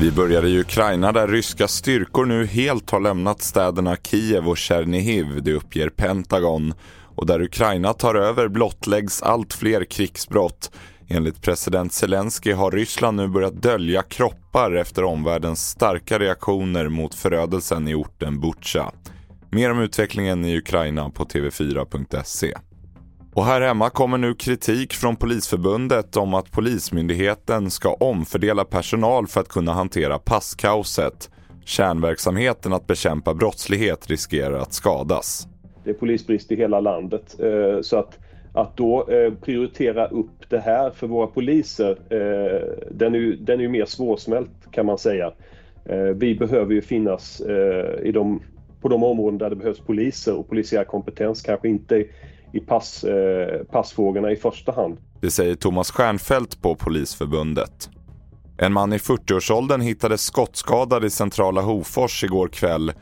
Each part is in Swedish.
Vi börjar i Ukraina där ryska styrkor nu helt har lämnat städerna Kiev och Chernihiv, det uppger Pentagon. Och där Ukraina tar över blottläggs allt fler krigsbrott. Enligt president Zelensky har Ryssland nu börjat dölja kroppar efter omvärldens starka reaktioner mot förödelsen i orten Butja. Mer om utvecklingen i Ukraina på tv4.se. Och här hemma kommer nu kritik från Polisförbundet om att Polismyndigheten ska omfördela personal för att kunna hantera passkaoset. Kärnverksamheten att bekämpa brottslighet riskerar att skadas. Det är polisbrist i hela landet eh, så att, att då eh, prioritera upp det här för våra poliser, eh, den är ju, den är ju mer svårsmält kan man säga. Vi behöver ju finnas i de, på de områden där det behövs poliser och polisiär kompetens kanske inte i pass, eh, passfrågorna i första hand. Det säger Thomas Stjernfeldt på Polisförbundet. En man i 40-årsåldern hittades skottskadad i centrala Hofors igår kväll.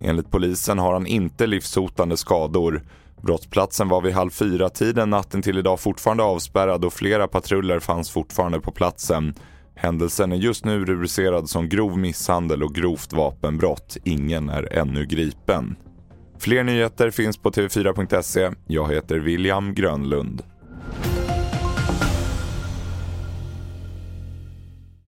Enligt polisen har han inte livshotande skador. Brottsplatsen var vid halv fyra-tiden natten till idag fortfarande avspärrad och flera patruller fanns fortfarande på platsen. Händelsen är just nu rubricerad som grov misshandel och grovt vapenbrott. Ingen är ännu gripen. Fler nyheter finns på tv4.se. Jag heter William Grönlund.